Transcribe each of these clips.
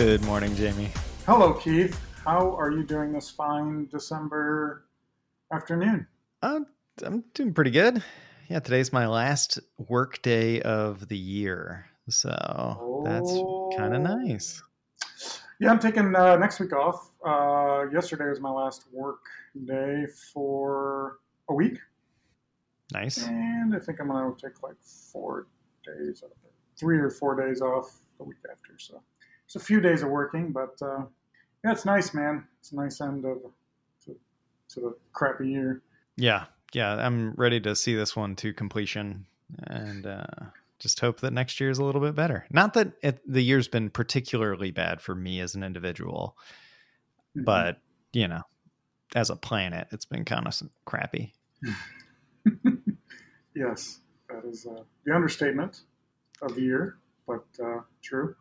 Good morning, Jamie. Hello, Keith. How are you doing this fine December afternoon? Uh, I'm doing pretty good. Yeah, today's my last work day of the year. So oh. that's kind of nice. Yeah, I'm taking uh, next week off. Uh, yesterday was my last work day for a week. Nice. And I think I'm going to take like four days, three or four days off the week after. So it's a few days of working, but uh, yeah, it's nice, man. It's a nice end of to, to the crappy year. Yeah, yeah, I'm ready to see this one to completion, and uh, just hope that next year is a little bit better. Not that it, the year's been particularly bad for me as an individual, mm-hmm. but you know, as a planet, it's been kind of crappy. yes, that is uh, the understatement of the year, but uh, true.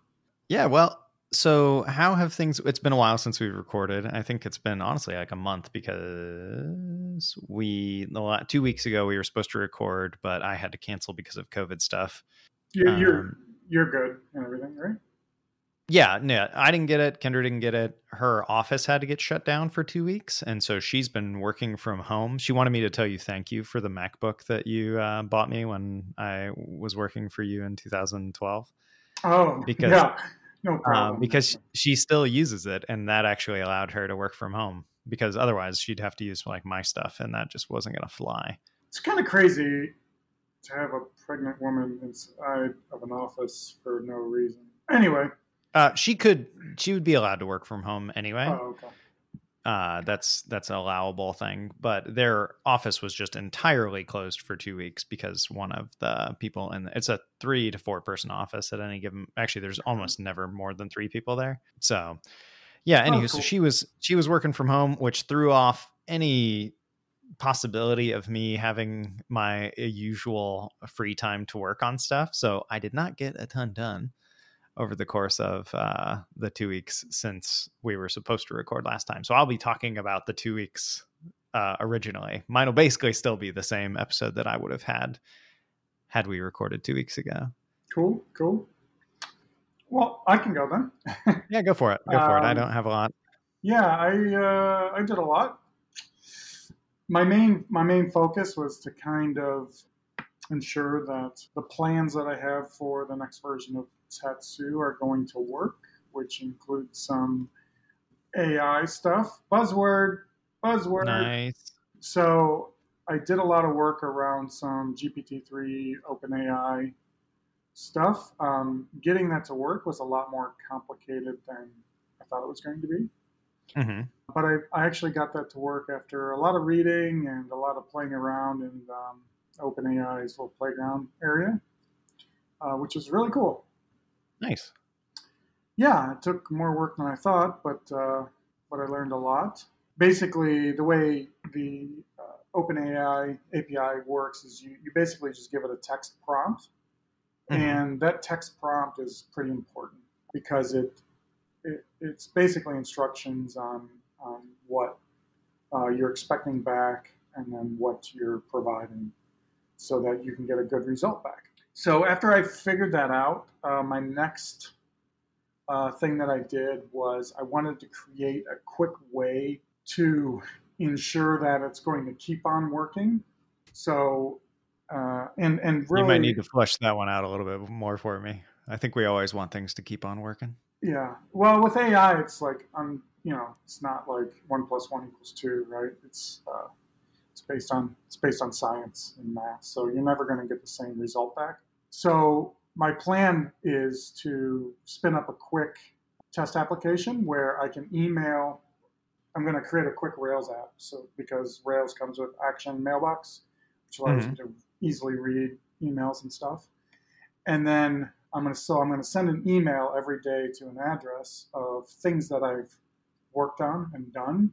Yeah, well, so how have things it's been a while since we've recorded. I think it's been honestly like a month because we the last, two weeks ago we were supposed to record but i had to cancel because of covid stuff. Yeah you're um, you're good and everything right? Yeah no i didn't get it. Kendra didn't get it. Her office had to get shut down for two weeks and so she's been working from home. She wanted me to tell you thank you for the macbook that you uh, bought me when i was working for you in 2012 oh because yeah no um, because she still uses it, and that actually allowed her to work from home. Because otherwise, she'd have to use like my stuff, and that just wasn't going to fly. It's kind of crazy to have a pregnant woman inside of an office for no reason. Anyway, uh, she could, she would be allowed to work from home anyway. Oh, okay uh, that's that's an allowable thing. But their office was just entirely closed for two weeks because one of the people in the, it's a three to four person office at any given. Actually, there's almost never more than three people there. So, yeah. Anywho, oh, cool. so she was she was working from home, which threw off any possibility of me having my usual free time to work on stuff. So I did not get a ton done over the course of uh, the two weeks since we were supposed to record last time. So I'll be talking about the two weeks uh, originally. Mine will basically still be the same episode that I would have had had we recorded two weeks ago. Cool, cool. Well, I can go then. yeah, go for it. Go for um, it. I um, don't have a lot. Yeah, I uh, I did a lot. My main my main focus was to kind of ensure that the plans that I have for the next version of Tatsu are going to work, which includes some AI stuff. Buzzword, buzzword. Nice. So I did a lot of work around some GPT-3 OpenAI stuff. Um, getting that to work was a lot more complicated than I thought it was going to be. Mm-hmm. But I, I, actually got that to work after a lot of reading and a lot of playing around in um, OpenAI's little playground area, uh, which is really cool. Nice. Yeah, it took more work than I thought, but uh, but I learned a lot. Basically, the way the uh, OpenAI API works is you, you basically just give it a text prompt, mm-hmm. and that text prompt is pretty important because it, it it's basically instructions on on what uh, you're expecting back and then what you're providing so that you can get a good result back. So after I figured that out, uh, my next uh, thing that I did was I wanted to create a quick way to ensure that it's going to keep on working. So uh, and and really, you might need to flush that one out a little bit more for me. I think we always want things to keep on working. Yeah. Well, with AI, it's like I'm, you know, it's not like one plus one equals two, right? It's uh, it's based on it's based on science and math, so you're never going to get the same result back. So my plan is to spin up a quick test application where I can email. I'm going to create a quick Rails app, so because Rails comes with Action Mailbox, which allows mm-hmm. you to easily read emails and stuff. And then I'm going to so I'm going to send an email every day to an address of things that I've worked on and done,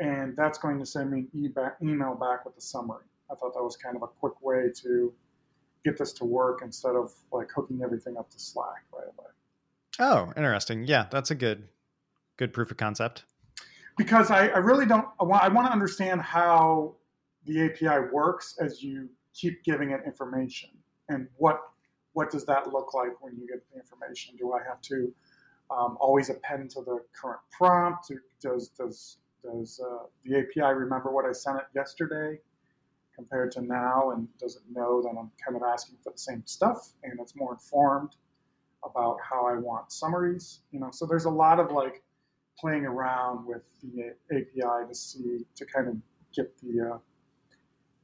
and that's going to send me an email back with a summary. I thought that was kind of a quick way to get this to work instead of like hooking everything up to Slack right away. Oh, interesting. Yeah, that's a good good proof of concept. Because I, I really don't I want I want to understand how the API works as you keep giving it information and what what does that look like when you get the information? Do I have to um, always append to the current prompt? Does does does uh, the API remember what I sent it yesterday compared to now, and doesn't know that I'm kind of asking for the same stuff, and it's more informed about how I want summaries? You know, so there's a lot of like playing around with the API to see to kind of get the uh,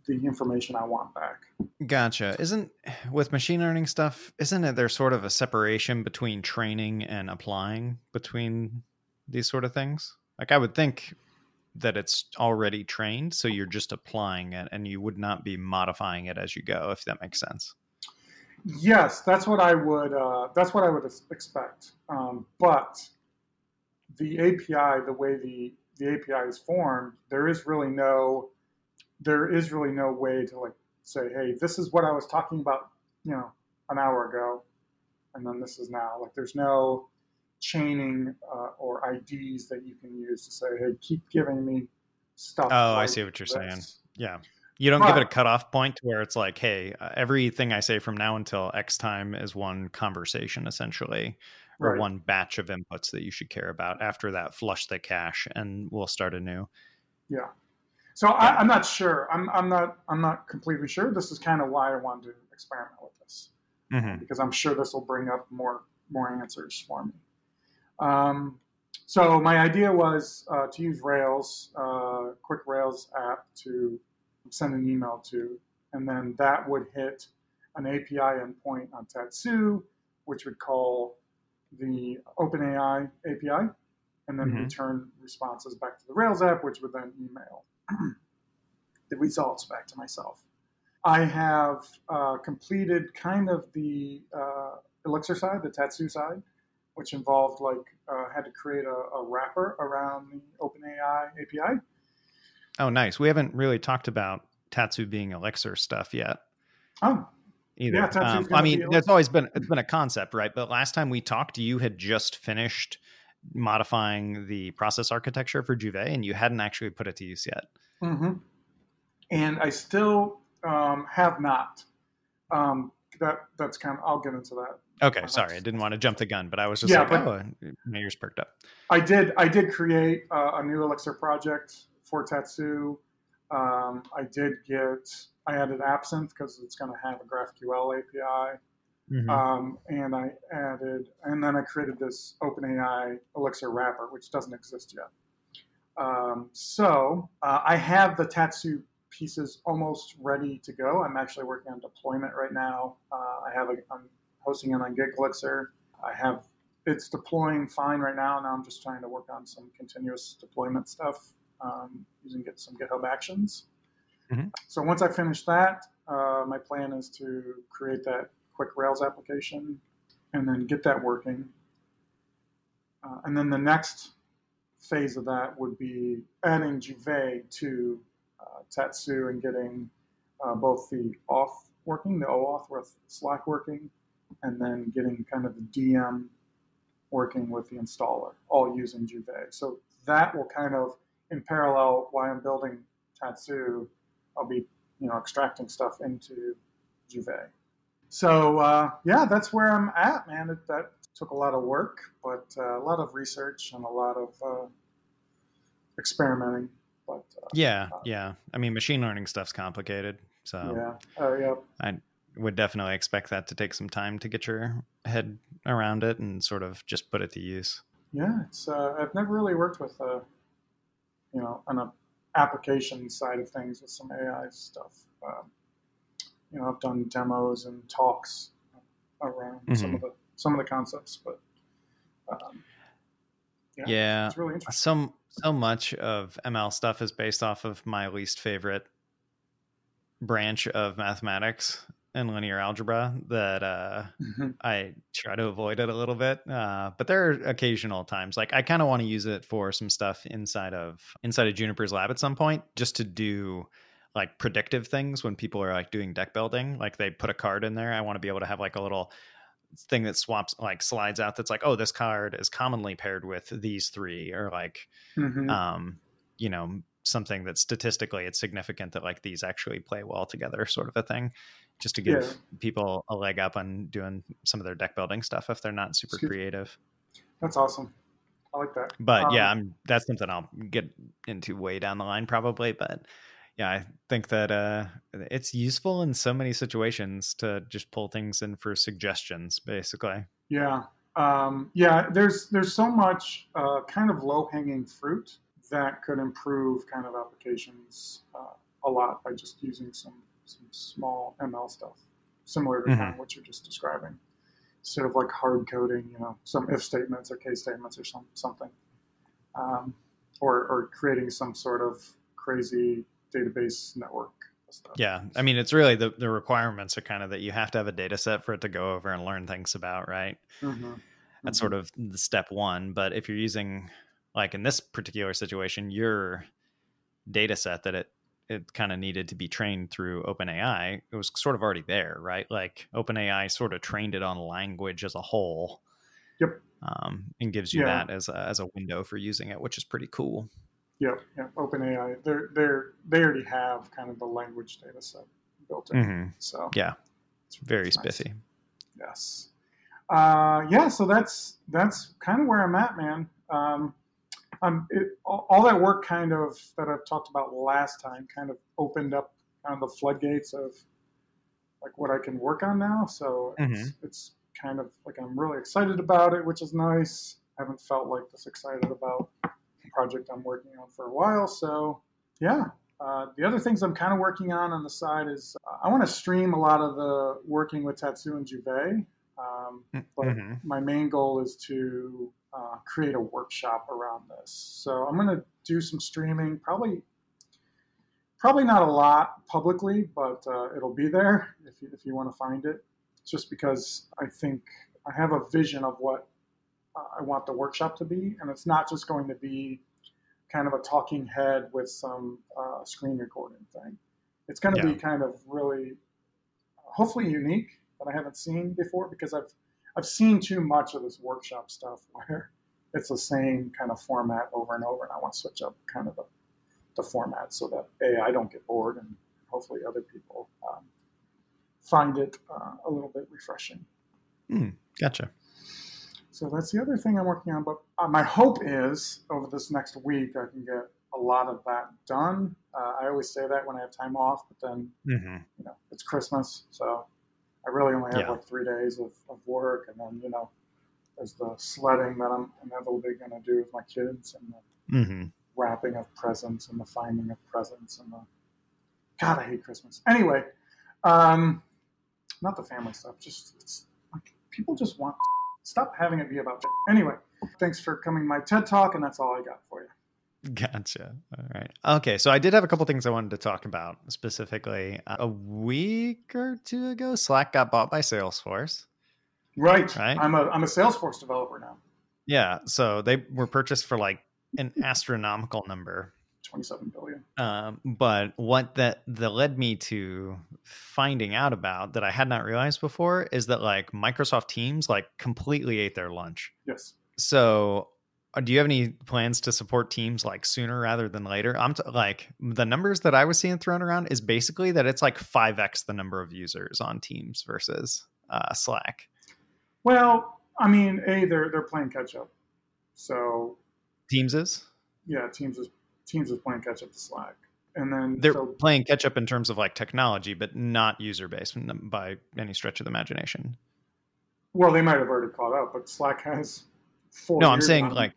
the information I want back. Gotcha. Isn't with machine learning stuff, isn't it there's sort of a separation between training and applying between these sort of things? Like I would think that it's already trained, so you're just applying it and you would not be modifying it as you go, if that makes sense. Yes, that's what I would uh, that's what I would expect. Um, but the API, the way the the API is formed, there is really no there is really no way to like say, hey, this is what I was talking about, you know, an hour ago, and then this is now. Like, there's no chaining uh, or IDs that you can use to say, hey, keep giving me stuff. Oh, like I see what you're this. saying. Yeah. You don't but, give it a cutoff point where it's like, hey, uh, everything I say from now until X time is one conversation, essentially, or right. one batch of inputs that you should care about. After that, flush the cache and we'll start anew. Yeah. So yeah. I, am not sure. I'm, I'm not. I'm not completely sure. This is kind of why I wanted to experiment with this mm-hmm. because I'm sure this will bring up more more answers for me. Um, so my idea was uh, to use Rails, uh, quick Rails app to send an email to, and then that would hit an API endpoint on Tatsu, which would call the OpenAI API, and then mm-hmm. return responses back to the Rails app, which would then email the results back to myself. I have uh, completed kind of the uh, Elixir side, the Tatsu side, which involved like uh, had to create a, a, wrapper around the OpenAI API. Oh, nice. We haven't really talked about Tatsu being Elixir stuff yet. Oh, either. Yeah, um, I mean, there's always been it's been a concept, right? But last time we talked, you had just finished modifying the process architecture for Juvet, and you hadn't actually put it to use yet. Mm-hmm. And I still um, have not. Um, that that's kind of. I'll get into that. Okay, sorry, I didn't want to jump the gun, but I was just yeah, like, oh, my ears perked up. I did. I did create uh, a new Elixir project for Tatsu. Um, I did get. I added Absinthe because it's going to have a GraphQL API. Mm-hmm. Um, and I added, and then I created this OpenAI Elixir wrapper, which doesn't exist yet. Um, so uh, I have the Tatsu pieces almost ready to go. I'm actually working on deployment right now. Uh, I have a, I'm hosting it on Elixir. I have it's deploying fine right now. Now I'm just trying to work on some continuous deployment stuff um, using get some GitHub Actions. Mm-hmm. So once I finish that, uh, my plan is to create that quick Rails application and then get that working. Uh, and then the next phase of that would be adding Juvet to uh, Tatsu and getting uh, both the auth working, the OAuth with Slack working, and then getting kind of the DM working with the installer, all using Juvet. So that will kind of, in parallel, while I'm building Tatsu, I'll be you know extracting stuff into Juvet. So uh, yeah, that's where I'm at, man. It, that took a lot of work, but uh, a lot of research and a lot of uh, experimenting. But uh, yeah, uh, yeah. I mean, machine learning stuff's complicated, so yeah, uh, yeah. I would definitely expect that to take some time to get your head around it and sort of just put it to use. Yeah, it's. I've never really worked with, a, you know, an application side of things with some AI stuff. Um, you know, I've done demos and talks around mm-hmm. some of the some of the concepts, but um, yeah, yeah, it's really interesting. Some so much of ML stuff is based off of my least favorite branch of mathematics and linear algebra that uh, mm-hmm. I try to avoid it a little bit. Uh, but there are occasional times, like I kind of want to use it for some stuff inside of inside of Juniper's lab at some point, just to do like predictive things when people are like doing deck building like they put a card in there i want to be able to have like a little thing that swaps like slides out that's like oh this card is commonly paired with these three or like mm-hmm. um you know something that statistically it's significant that like these actually play well together sort of a thing just to give yeah. people a leg up on doing some of their deck building stuff if they're not super creative That's awesome. I like that. But um, yeah, I'm that's something I'll get into way down the line probably. But yeah, I think that uh, it's useful in so many situations to just pull things in for suggestions, basically. Yeah, um, yeah. There's there's so much uh, kind of low hanging fruit that could improve kind of applications uh, a lot by just using some some small ML stuff, similar to mm-hmm. kind of what you're just describing. Instead of like hard coding, you know, some if statements or case statements or some something, um, or or creating some sort of crazy database network stuff. Yeah, I mean, it's really the the requirements are kind of that you have to have a data set for it to go over and learn things about, right? Mm-hmm. That's mm-hmm. sort of the step one. But if you're using like in this particular situation, your data set that it it kind of needed to be trained through OpenAI, it was sort of already there, right? Like OpenAI sort of trained it on language as a whole. Yep. Um, and gives you yeah. that as a, as a window for using it, which is pretty cool. Yep. Yep. OpenAI, they're they're they already have kind of the language data set built in. Mm-hmm. So yeah, it's very it's spiffy. Nice. Yes. Uh, yeah. So that's that's kind of where I'm at, man. Um, um, it, all, that work kind of that I've talked about last time kind of opened up kind of the floodgates of like what I can work on now. So mm-hmm. it's, it's kind of like I'm really excited about it, which is nice. I haven't felt like this excited about the project I'm working on for a while. So yeah. Uh, the other things I'm kind of working on on the side is uh, I want to stream a lot of the working with Tatsu and Juvet. Um, mm, but mm-hmm. my main goal is to uh, create a workshop around this. So I'm going to do some streaming, probably probably not a lot publicly, but uh, it'll be there if you, if you want to find it. Just because I think I have a vision of what uh, I want the workshop to be, and it's not just going to be kind of a talking head with some uh, screen recording thing. It's going to yeah. be kind of really, hopefully unique that I haven't seen before because I've I've seen too much of this workshop stuff where it's the same kind of format over and over, and I want to switch up kind of the, the format so that a I don't get bored, and hopefully other people um, find it uh, a little bit refreshing. Mm, gotcha. So that's the other thing I'm working on. But uh, my hope is over this next week I can get a lot of that done. Uh, I always say that when I have time off, but then mm-hmm. you know it's Christmas, so I really only have yeah. like three days of, of work, and then you know, there's the sledding that I'm inevitably going to do with my kids, and the mm-hmm. wrapping of presents, and the finding of presents, and the God, I hate Christmas. Anyway, um, not the family stuff. Just it's like people just want stop having it be about. Anyway, thanks for coming my TED talk, and that's all I got for you. Gotcha. All right. Okay. So I did have a couple things I wanted to talk about specifically. Uh, a week or two ago, Slack got bought by Salesforce. Right. Right. I'm a I'm a Salesforce developer now. Yeah. So they were purchased for like an astronomical number. 27 billion. Um, but what that that led me to finding out about that I had not realized before is that like Microsoft Teams like completely ate their lunch. Yes. So do you have any plans to support teams like sooner rather than later? I'm t- like the numbers that i was seeing thrown around is basically that it's like 5x the number of users on teams versus uh, slack. Well i mean a they're they're playing catch up so teams is? Yeah teams is teams is playing catch up to slack. And then they're so, playing catch up in terms of like technology but not user base by any stretch of the imagination. Well they might have already caught up but slack has Four no, I'm saying like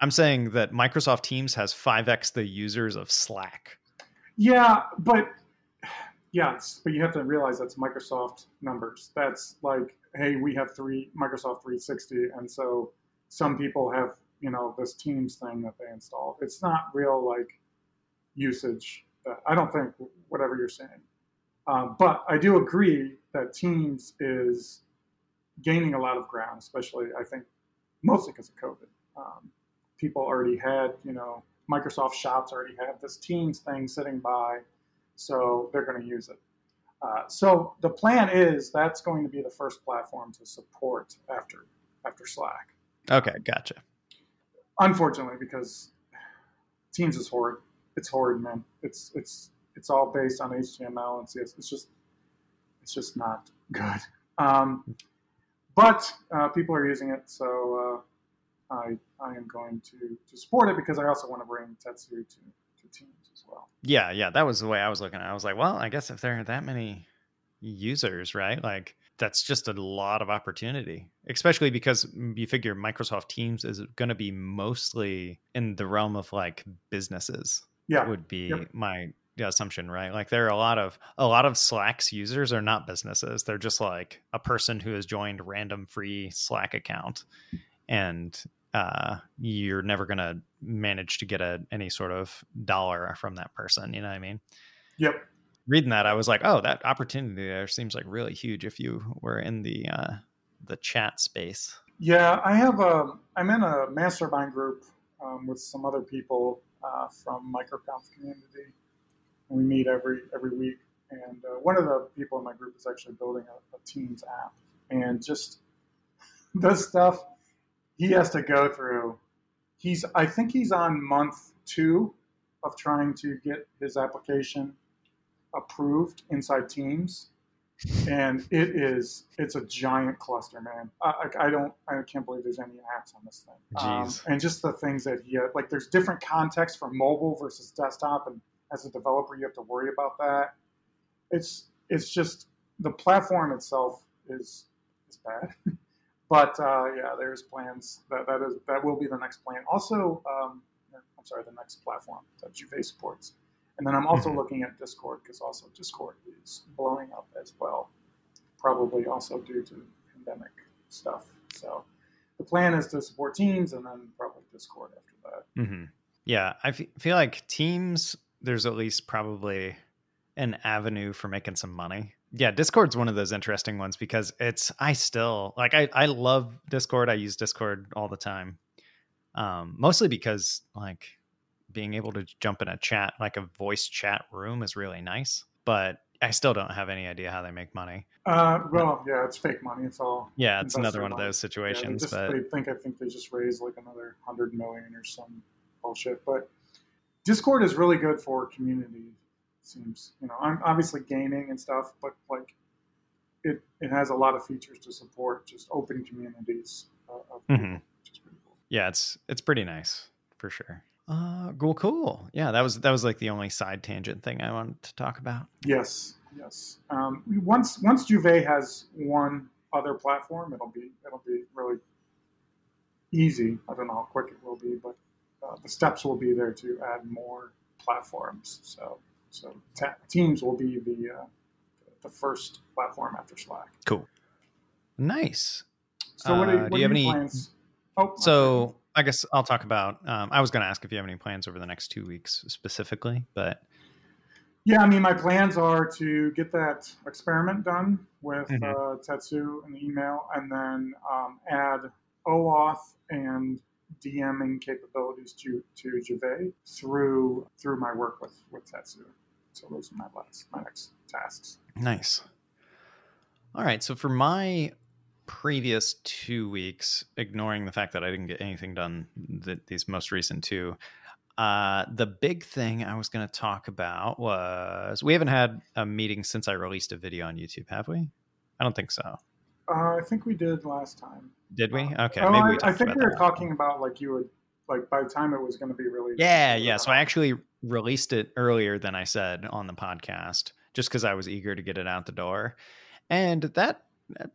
I'm saying that Microsoft Teams has 5x the users of Slack. Yeah, but yes, but you have to realize that's Microsoft numbers. That's like, hey, we have three Microsoft 360, and so some people have you know this Teams thing that they installed. It's not real like usage. I don't think whatever you're saying, um, but I do agree that Teams is gaining a lot of ground, especially I think mostly because of COVID. Um, people already had, you know, Microsoft Shops already have this Teams thing sitting by, so they're going to use it. Uh, so the plan is that's going to be the first platform to support after after Slack. Okay, gotcha. Unfortunately, because Teams is horrid. It's horrid, man. It's it's it's all based on HTML and CSS. It's just it's just not good. Um, but uh, people are using it, so uh, I I am going to to support it because I also want to bring Tatsu to to teams as well. Yeah, yeah, that was the way I was looking at. it. I was like, well, I guess if there are that many users, right? Like that's just a lot of opportunity, especially because you figure Microsoft Teams is going to be mostly in the realm of like businesses. Yeah, would be Yep. my assumption, right? Like there are a lot of a lot of Slack's users are not businesses. They're just like a person who has joined random free Slack account, and uh, you're never going to manage to get a any sort of dollar from that person. You know what I mean? Yep. reading that, I was like, oh, that opportunity there seems like really huge if you were in the uh, the chat space. Yeah, I have a. I'm in a mastermind group um, with some other people uh, from MicroConf community, and we meet every every week. And uh, one of the people in my group is actually building a, a Teams app, and just the stuff he has to go through. He's. I think he's on month two of trying to get his application approved inside Teams and it is it's a giant cluster man I, I, don't i can't believe there's any apps on this thing um, and just the things that he like there's different contexts for mobile versus desktop and as a developer you have to worry about that it's it's just the platform itself is is bad but uh, yeah there's plans that that is that will be the next plan also um, i'm sorry the next platform that Juvet supports and then I'm also Mhm. looking at Discord because also Discord is blowing up as well, probably also due to pandemic stuff. So the plan is to support Teams and then probably Discord after that. hmm Yeah, I feel like Teams. There's at least probably an avenue for making some money. Yeah, Discord's one of those interesting ones because it's I still like I I love Discord. I use Discord all the time. Um mostly because like being able to jump in a chat like a voice chat room is really nice, but I still don't have any idea how they make money. Uh, well, yeah, it's fake money. It's all. Yeah, it's another one of money. those Yeah, situations, just but they think I think they just raised like another hundred million or some bullshit. But Discord is really good for community. It seems you know I'm obviously gaming and stuff, but like it it has a lot of features to support just open communities uh, of people, Mhm. which is pretty cool. yeah, it's it's pretty nice for sure. Uh, cool, cool. Yeah, that was that was like the only side tangent thing I wanted to talk about. Yes, yes. Um, once once Juvet has one other platform, it'll be it'll be really easy. I don't know how quick it will be, but uh, the steps will be there to add more platforms. So so ta- Teams will be the uh, the first platform after Slack. Cool, nice. So what, are, Uh, what do you have any- plans? Oh, So I guess I'll talk about. Um, I was going to ask if you have any plans over the next two weeks specifically, but Yeah, I mean, my plans are to get that experiment done with Mhm. uh, Tatsu and the email, and then um, add OAuth and DMing capabilities to to Juvet through through my work with with Tatsu. So those are my last my next tasks. Nice. All right. So for my previous two weeks, ignoring the fact that I didn't get anything done th- these most recent two, uh, the big thing I was going to talk about was we haven't had a meeting since I released a video on YouTube, have we? I don't think so. Uh, I think we did last time. Did we? Okay. Oh, maybe I, we I talked think we were talking about like you would like by the time it was going to be released. Yeah, yeah. So I actually released it earlier than I said on the podcast, just because I was eager to get it out the door. And that,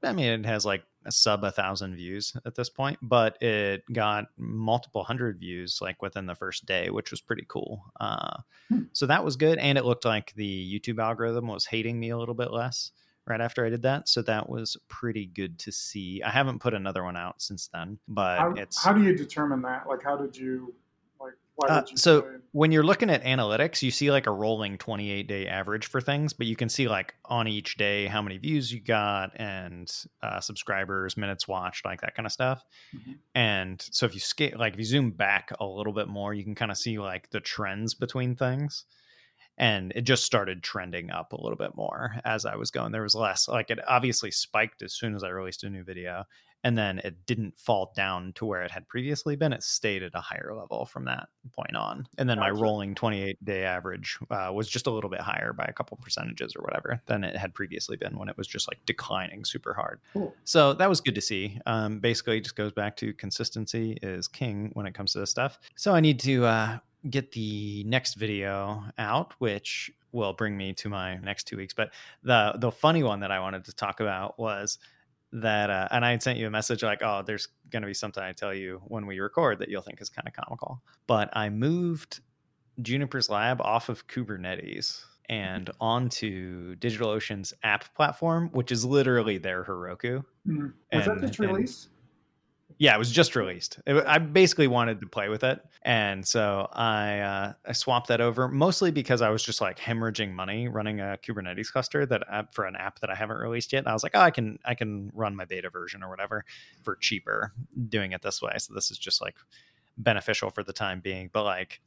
I mean, it has like a sub a thousand views at this point, but it got multiple hundred views like within the first day, which was pretty cool. Uh, Hmm. so that was good, and it looked like the YouTube algorithm was hating me a little bit less right after I did that. So that was pretty good to see. I haven't put another one out since then, but how, it's how do you determine that? Like, how did you like? Uh, so say- when you're looking at analytics, you see like a rolling 28 day average for things, but you can see like on each day how many views you got and uh, subscribers, minutes watched, like that kind of stuff. Mhm. And so if you scale, like if you zoom back a little bit more, you can kind of see like the trends between things. And it just started trending up a little bit more as I was going. There was less, like it obviously spiked as soon as I released a new video. and then it didn't fall down to where it had previously been. It stayed at a higher level from that point on. And then my rolling 28 day average uh, was just a little bit higher by a couple percentages or whatever than it had previously been when it was just like declining super hard. Cool. So that was good to see. Um, basically, just goes back to consistency is king when it comes to this stuff. So I need to uh, get the next video out, which will bring me to my next two weeks. But the the funny one that I wanted to talk about was that uh, and I had sent you a message like, oh, there's going to be something I tell you when we record that you'll think is kind of comical. But I moved Juniper's lab off of Kubernetes and onto DigitalOcean's app platform, which is literally their Heroku. Mm. Was and, that just released? Yeah, it was just released. It, I basically wanted to play with it, and so I uh, I swapped that over mostly because I was just like hemorrhaging money running a Kubernetes cluster that for an app that I haven't released yet. And I was like, oh, I can I can run my beta version or whatever for cheaper doing it this way. So this is just like beneficial for the time being, but like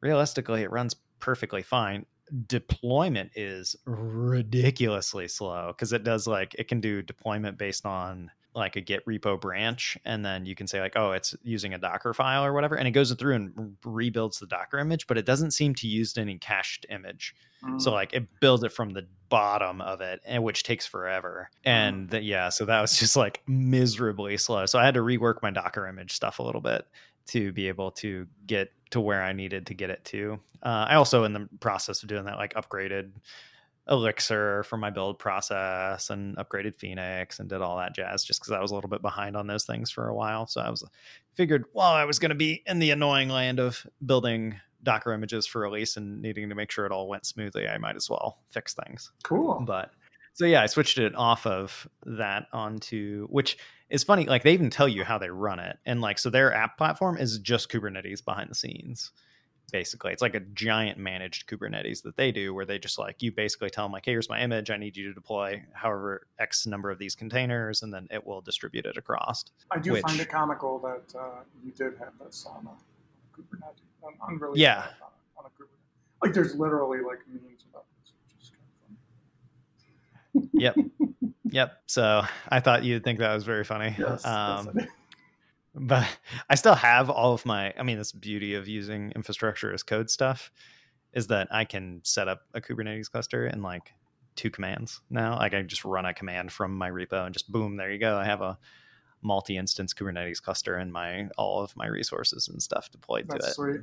realistically, it runs perfectly fine deployment is ridiculously slow because it does like it can do deployment based on like a git repo branch and then you can say like oh it's using a docker file or whatever and it goes through and rebuilds the docker image but it doesn't seem to use any cached image mm. so like it builds it from the bottom of it and which takes forever mm. and the, yeah so that was just like miserably slow so i had to rework my docker image stuff a little bit to be able to get to where i needed to get it to uh, i also in the process of doing that like upgraded Elixir for my build process and upgraded Phoenix and did all that jazz just because I was a little bit behind on those things for a while. So I was figured while I was going to be in the annoying land of building Docker images for release and needing to make sure it all went smoothly, I might as well fix things. Cool. But so yeah, I switched it off of that onto which is funny. Like they even tell you how they run it, and like so their app platform is just Kubernetes behind the scenes basically. It's like a giant managed kubernetes that they do where they just like you basically tell them like hey, here's my image. I need you to deploy however x number of these containers and then it will distribute it across i do which, find it comical that uh, you did have this on a kubernetes on, on really yeah. on, on a kubernetes. Like there's literally like memes about this which is kind of funny yep. Yep. So i thought you'd think that was very funny. Yes, um, but I still have all of my. I mean, this beauty of using infrastructure as code stuff is that I can set up a Kubernetes cluster in like two commands now. Like I just run a command from my repo and just boom, there you go. I have a multi-instance Kubernetes cluster and my all of my resources and stuff deployed That's to it. Sweet.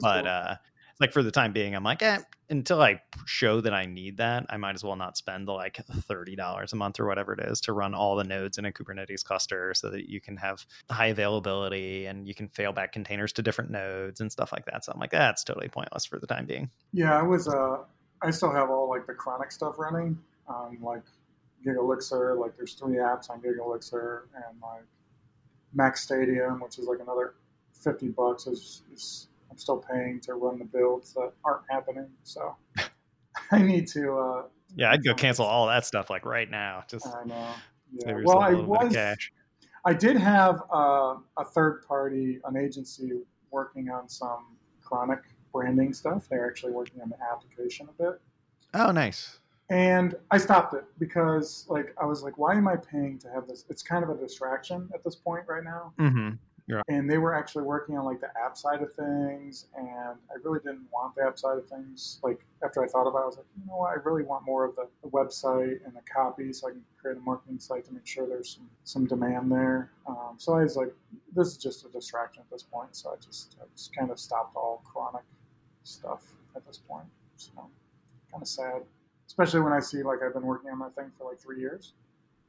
but cool. uh, like for the time being, I'm like, eh, until I show that I need that, I might as well not spend the like thirty dollars a month or whatever it is to run all the nodes in a Kubernetes cluster, so that you can have high availability and you can fail back containers to different nodes and stuff like that. So I'm like, that's totally pointless for the time being. Yeah, I was. Uh, I still have all like the chronic stuff running, um, like Gigalixir. Like there's three apps on Gigalixir and like MacStadium, which is like another fifty bucks is, is I'm still paying to run the builds that aren't happening. So I need to. Uh, yeah, I'd go cancel all that stuff like right now. Just I know. Yeah. Well, I was. I did have uh, a third party, an agency working on some chronic branding stuff. They're actually working on the application a bit. Oh, nice. And I stopped it because, like, I was like, "Why am I paying to have this?" It's kind of a distraction at this point right now. Mm-hmm. Yeah. And they were actually working on like the app side of things, and I really didn't want the app side of things. Like after I thought about it, I was like, you know what, I really want more of the, the website and the copy, so I can create a marketing site to make sure there's some, some demand there. Um, so I was like, this is just a distraction at this point. So I just I just kind of stopped all chronic stuff at this point. So kind of sad, especially when I see like I've been working on my thing for like three years.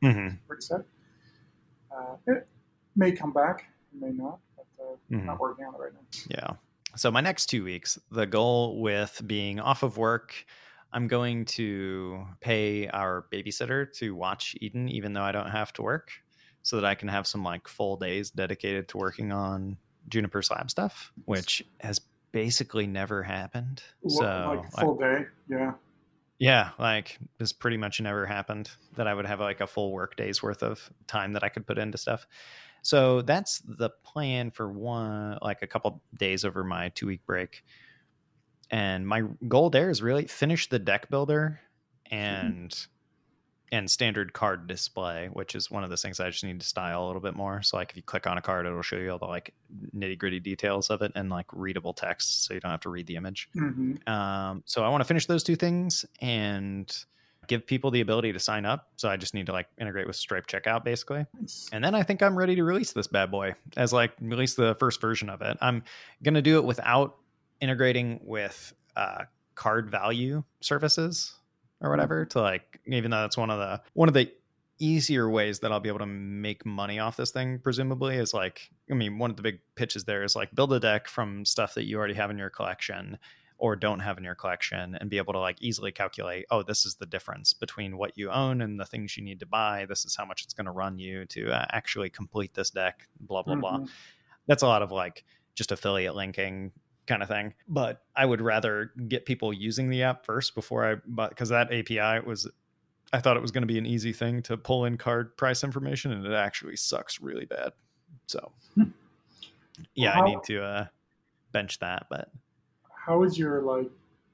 Mm-hmm. Pretty sad. Uh, it may come back may not, but uh, mm-hmm. not working on it right now. Yeah. So my next two weeks, the goal with being off of work, I'm going to pay our babysitter to watch Eden, even though I don't have to work, so that I can have some like full days dedicated to working on Juniper's Lab stuff, which has basically never happened. So like full day, yeah. Yeah, like this pretty much never happened that I would have like a full work day's worth of time that I could put into stuff. So that's the plan for one, like a couple days over my two week break. And my goal there is really finish the deck builder and and standard card display, which is one of those things I just need to style a little bit more. So like if you click on a card, it'll show you all the like nitty gritty details of it and like readable text, so you don't have to read the image. Mm-hmm. Um, so I want to finish those two things and give people the ability to sign up. So I just need to like integrate with Stripe checkout basically. Nice. And then I think I'm ready to release this bad boy as like release the first version of it. I'm gonna do it without integrating with uh, card value services or whatever to like even though that's one of the one of the easier ways that I'll be able to make money off this thing presumably is like I mean one of the big pitches there is like build a deck from stuff that you already have in your collection or don't have in your collection and be able to like easily calculate oh this is the difference between what you own and the things you need to buy this is how much it's going to run you to uh, actually complete this deck blah blah blah Mhm. that's a lot of like just affiliate linking kind of thing but i would rather get people using the app first before i but because that api was i thought it was going to be an easy thing to pull in card price information and it actually sucks really bad so Hmm. yeah i need to uh bench that but How is your like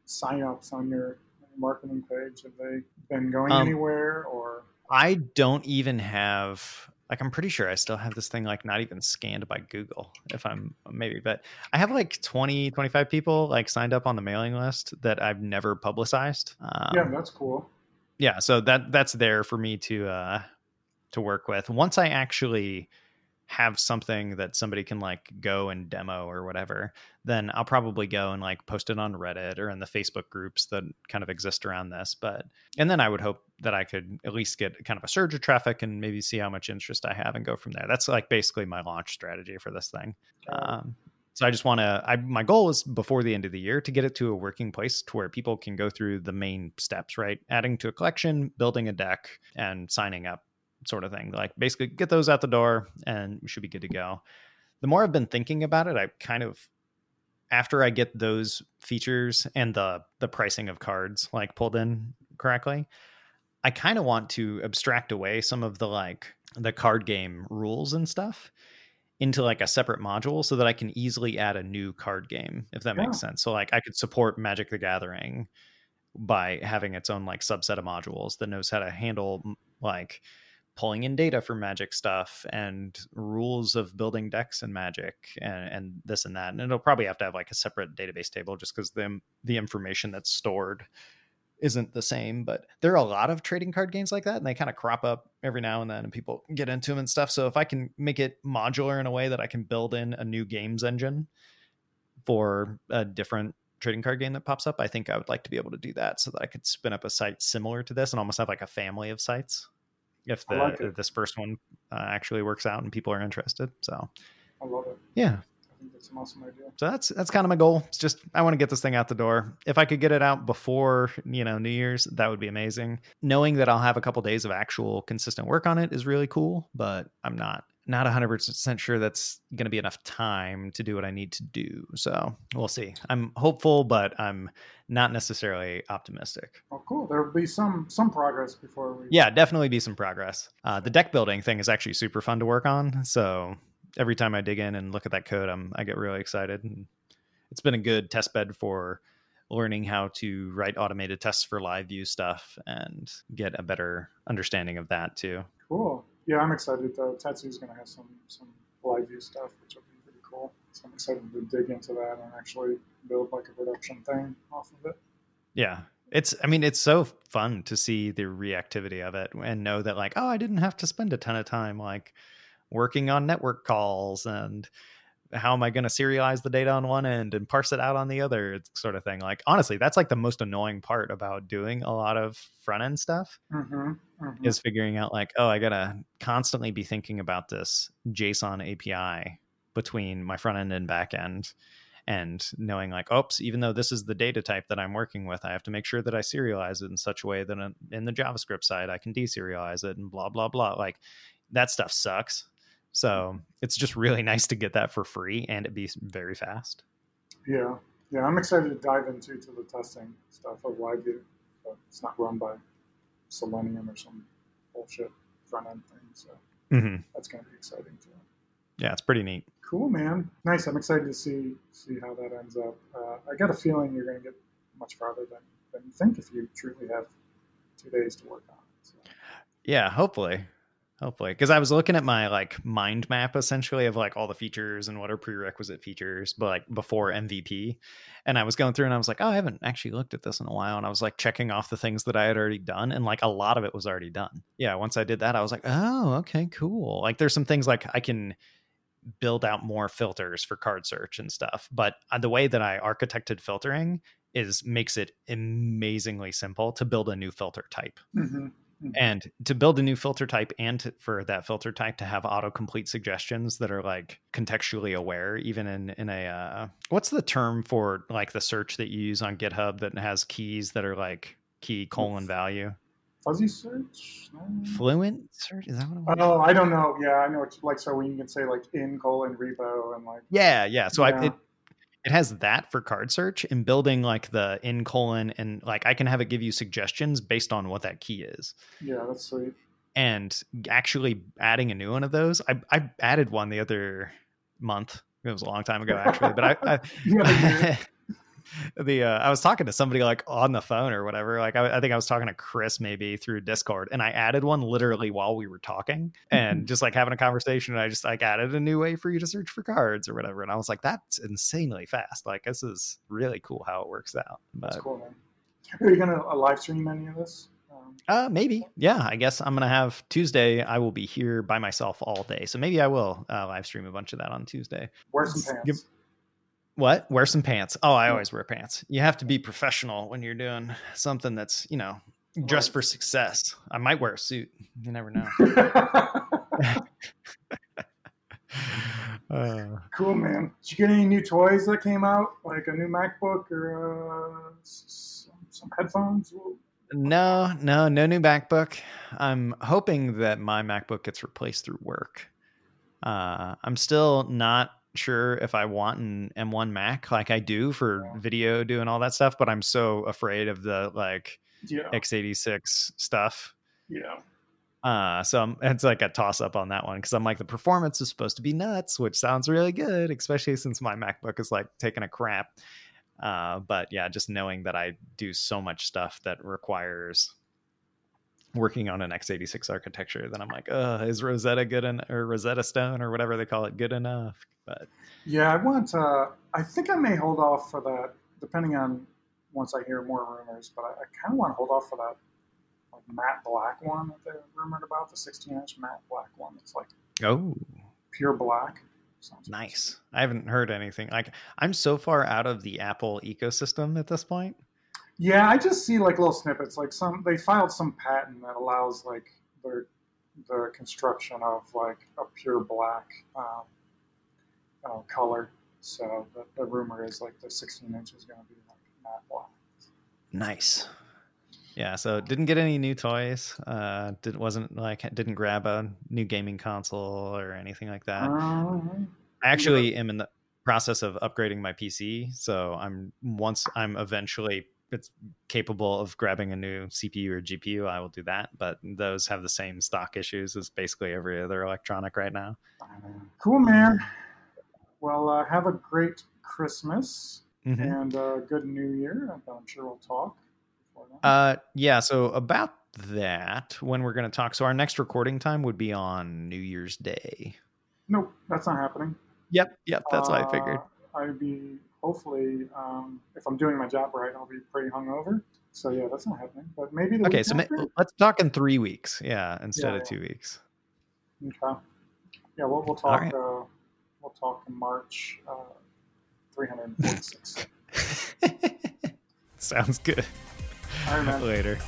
sign-ups on your marketing page? Have they been going Um, anywhere or? I don't even have like I'm pretty sure I still have this thing like not even scanned by Google if I'm maybe but I have like 20 25 people like signed up on the mailing list that I've never publicized. Um, yeah, that's cool. yeah, so that that's there for me to uh to work with. Once I actually have something that somebody can like go and demo or whatever, then I'll probably go and like post it on Reddit or in the Facebook groups that kind of exist around this. But and then I would hope that I could at least get kind of a surge of traffic and maybe see how much interest I have and go from there. That's like basically my launch strategy for this thing. Um, so I just want to. I my goal is before the end of the year to get it to a working place to where people can go through the main steps, right? Adding to a collection, building a deck, and signing up, sort of thing. Like basically get those out the door, and we should be good to go. The more I've been thinking about it, I kind of after I get those features and the the pricing of cards like pulled in correctly, I kind of want to abstract away some of the like the card game rules and stuff into like a separate module so that I can easily add a new card game if that makes sense. So like I could support Magic the Gathering by having its own like subset of modules that knows how to handle like pulling in data for magic stuff and rules of building decks and magic and, and this and that and it'll probably have to have like a separate database table just because the, the information that's stored isn't the same but there are a lot of trading card games like that and they kind of crop up every now and then and people get into them and stuff so if i can make it modular in a way that i can build in a new games engine for a different trading card game that pops up i think i would like to be able to do that so that i could spin up a site similar to this and almost have like a family of sites if the like if this first one uh, actually works out and people are interested so I love it. yeah I think that's an awesome idea. so that's that's kind of my goal. It's just I want to get this thing out the door. If I could get it out before you know New Year's, that would be amazing. Knowing that I'll have a couple days of actual consistent work on it is really cool, but I'm not not 100% sure that's going to be enough time to do what I need to do. So we'll see. I'm hopeful, but I'm not necessarily optimistic. Oh, cool. There will be some some progress before we. Yeah, definitely be some progress. Uh, the deck building thing is actually super fun to work on. So every time I dig in and look at that code, I'm I get really excited. And it's been a good test bed for learning how to write automated tests for live view stuff and get a better understanding of that too. Cool. Yeah, I'm excited. Uh, Tatsu's going to have some some live view stuff, which will be pretty cool. So I'm excited to dig into that and actually build like a production thing off of it. Yeah. It's I mean it's so fun to see the reactivity of it and know that like oh I didn't have to spend a ton of time like working on network calls and how am I going to serialize the data on one end and parse it out on the other sort of thing. Like honestly, that's like the most annoying part about doing a lot of front end stuff Mm-hmm. mm-hmm. is figuring out like, oh, I got to constantly be thinking about this JSON API between my front end and back end and knowing like, oops, even though this is the data type that I'm working with, I have to make sure that I serialize it in such a way that in- in the JavaScript side, I can deserialize it and blah, blah, blah. Like that stuff sucks. So it's just really nice to get that for free and it be very fast. Yeah, yeah. I'm excited to dive into to the testing stuff of live view. But it's not run by Selenium or some bullshit front end thing. So hmm that's going to be exciting too. Yeah, it's pretty neat. Cool, man. Nice. I'm excited to see see how that ends up. Uh, I got a feeling you're going to get much farther than, than you think if you truly have two days to work on it. So. Yeah, hopefully. Hopefully. Because I was looking at my like mind map essentially of like all the features and what are prerequisite features, but like before MVP. And I was going through and I was like, oh, I haven't actually looked at this in a while. And I was like checking off the things that I had already done. And like a lot of it was already done. Yeah. Once I did that, I was like, oh, okay, cool. Like there's some things like I can build out more filters for card search and stuff. But uh, the way that I architected filtering is makes it amazingly simple to build a new filter type. Mm-hmm. And to build a new filter type and to, for that filter type to have autocomplete suggestions that are like contextually aware, even in, in a, uh, what's the term for like the search that you use on GitHub that has keys that are like key colon value? Fuzzy search? No. Fluent search? Is that what? Oh, I don't know. Yeah, I know. It's like so when you can say like in colon repo and like Yeah, yeah. So Yeah. I it it has that for card search and building like the in colon and like I can have it give you suggestions based on what that key is. yeah, that's sweet. And actually adding a new one of those, I I added one the other month. It was a long time ago actually, but I, I Yeah, the uh, I was talking to somebody like on the phone or whatever. Like I, I think I was talking to Chris maybe through Discord, and I added one literally while we were talking and just like having a conversation. And I just like added a new way for you to search for cards or whatever. And I was like, that's insanely fast. Like this is really cool how it works out. that's cool, man. Are you gonna uh, live stream any of this? Um, uh, maybe, yeah. I guess I'm gonna have Tuesday. I will be here by myself all day, so maybe I will uh, live stream a bunch of that on Tuesday. wear some pants. give- What? Wear some pants. Oh, I always wear pants. You have to be professional when you're doing something that's, you know, Right. for success. I might wear a suit. You never know. Uh, cool, man. Did you get any new toys that came out, like a new MacBook or uh, some, some headphones? no, no, no new MacBook. I'm hoping that my MacBook gets replaced through work. Uh, I'm still not sure if I want an M1 Mac like I do for Yeah. video doing all that stuff, but I'm so afraid of the like Yeah, x86 stuff. yeah. Uh, so I'm, it's like a toss up on that one because I'm like the performance is supposed to be nuts, which sounds really good, especially since my MacBook is like taking a crap. Uh, but yeah, just knowing that I do so much stuff that requires working on an x86 architecture, then I'm like, uh, is Rosetta good en- or Rosetta Stone or whatever they call it good enough? But Yeah, I want. Uh, I think I may hold off for that, depending on once I hear more rumors. But I, I kind of want to hold off for that like matte black one that they rumored about, the 16-inch matte black one. It's like oh, pure black. Sounds nice. I haven't heard anything. Like I'm so far out of the Apple ecosystem at this point. Yeah, I just see like little snippets. Like some, they filed some patent that allows like the the construction of like a pure black um, uh, color. So the, the rumor is like the 16 inch is going to be like matte black. Nice. Yeah, so didn't get any new toys. Uh, did wasn't like didn't grab a new gaming console or anything like that. Um, I actually am in the process of upgrading my PC, so I'm once I'm eventually it's capable of grabbing a new CPU or GPU, I will do that. But those have the same stock issues as basically every other electronic right now. cool, man. Well, uh, have a great Christmas Mhm. and uh, good New Year. I'm sure we'll talk. Uh, yeah. So about that, when we're going to talk. So our next recording time would be on New Year's Day. nope, that's not happening. Yep. Yep. That's what I figured. Uh, I'd be hopefully, um, if I'm doing my job right, I'll be pretty hungover. So yeah, that's not happening. But maybe the Okay, so ma- let's talk in three weeks. Yeah, instead Yeah, of yeah. two weeks. Okay. Yeah, we'll, we'll talk. right. Uh, we'll talk in March uh, 346. Sounds good. All right, man. Later.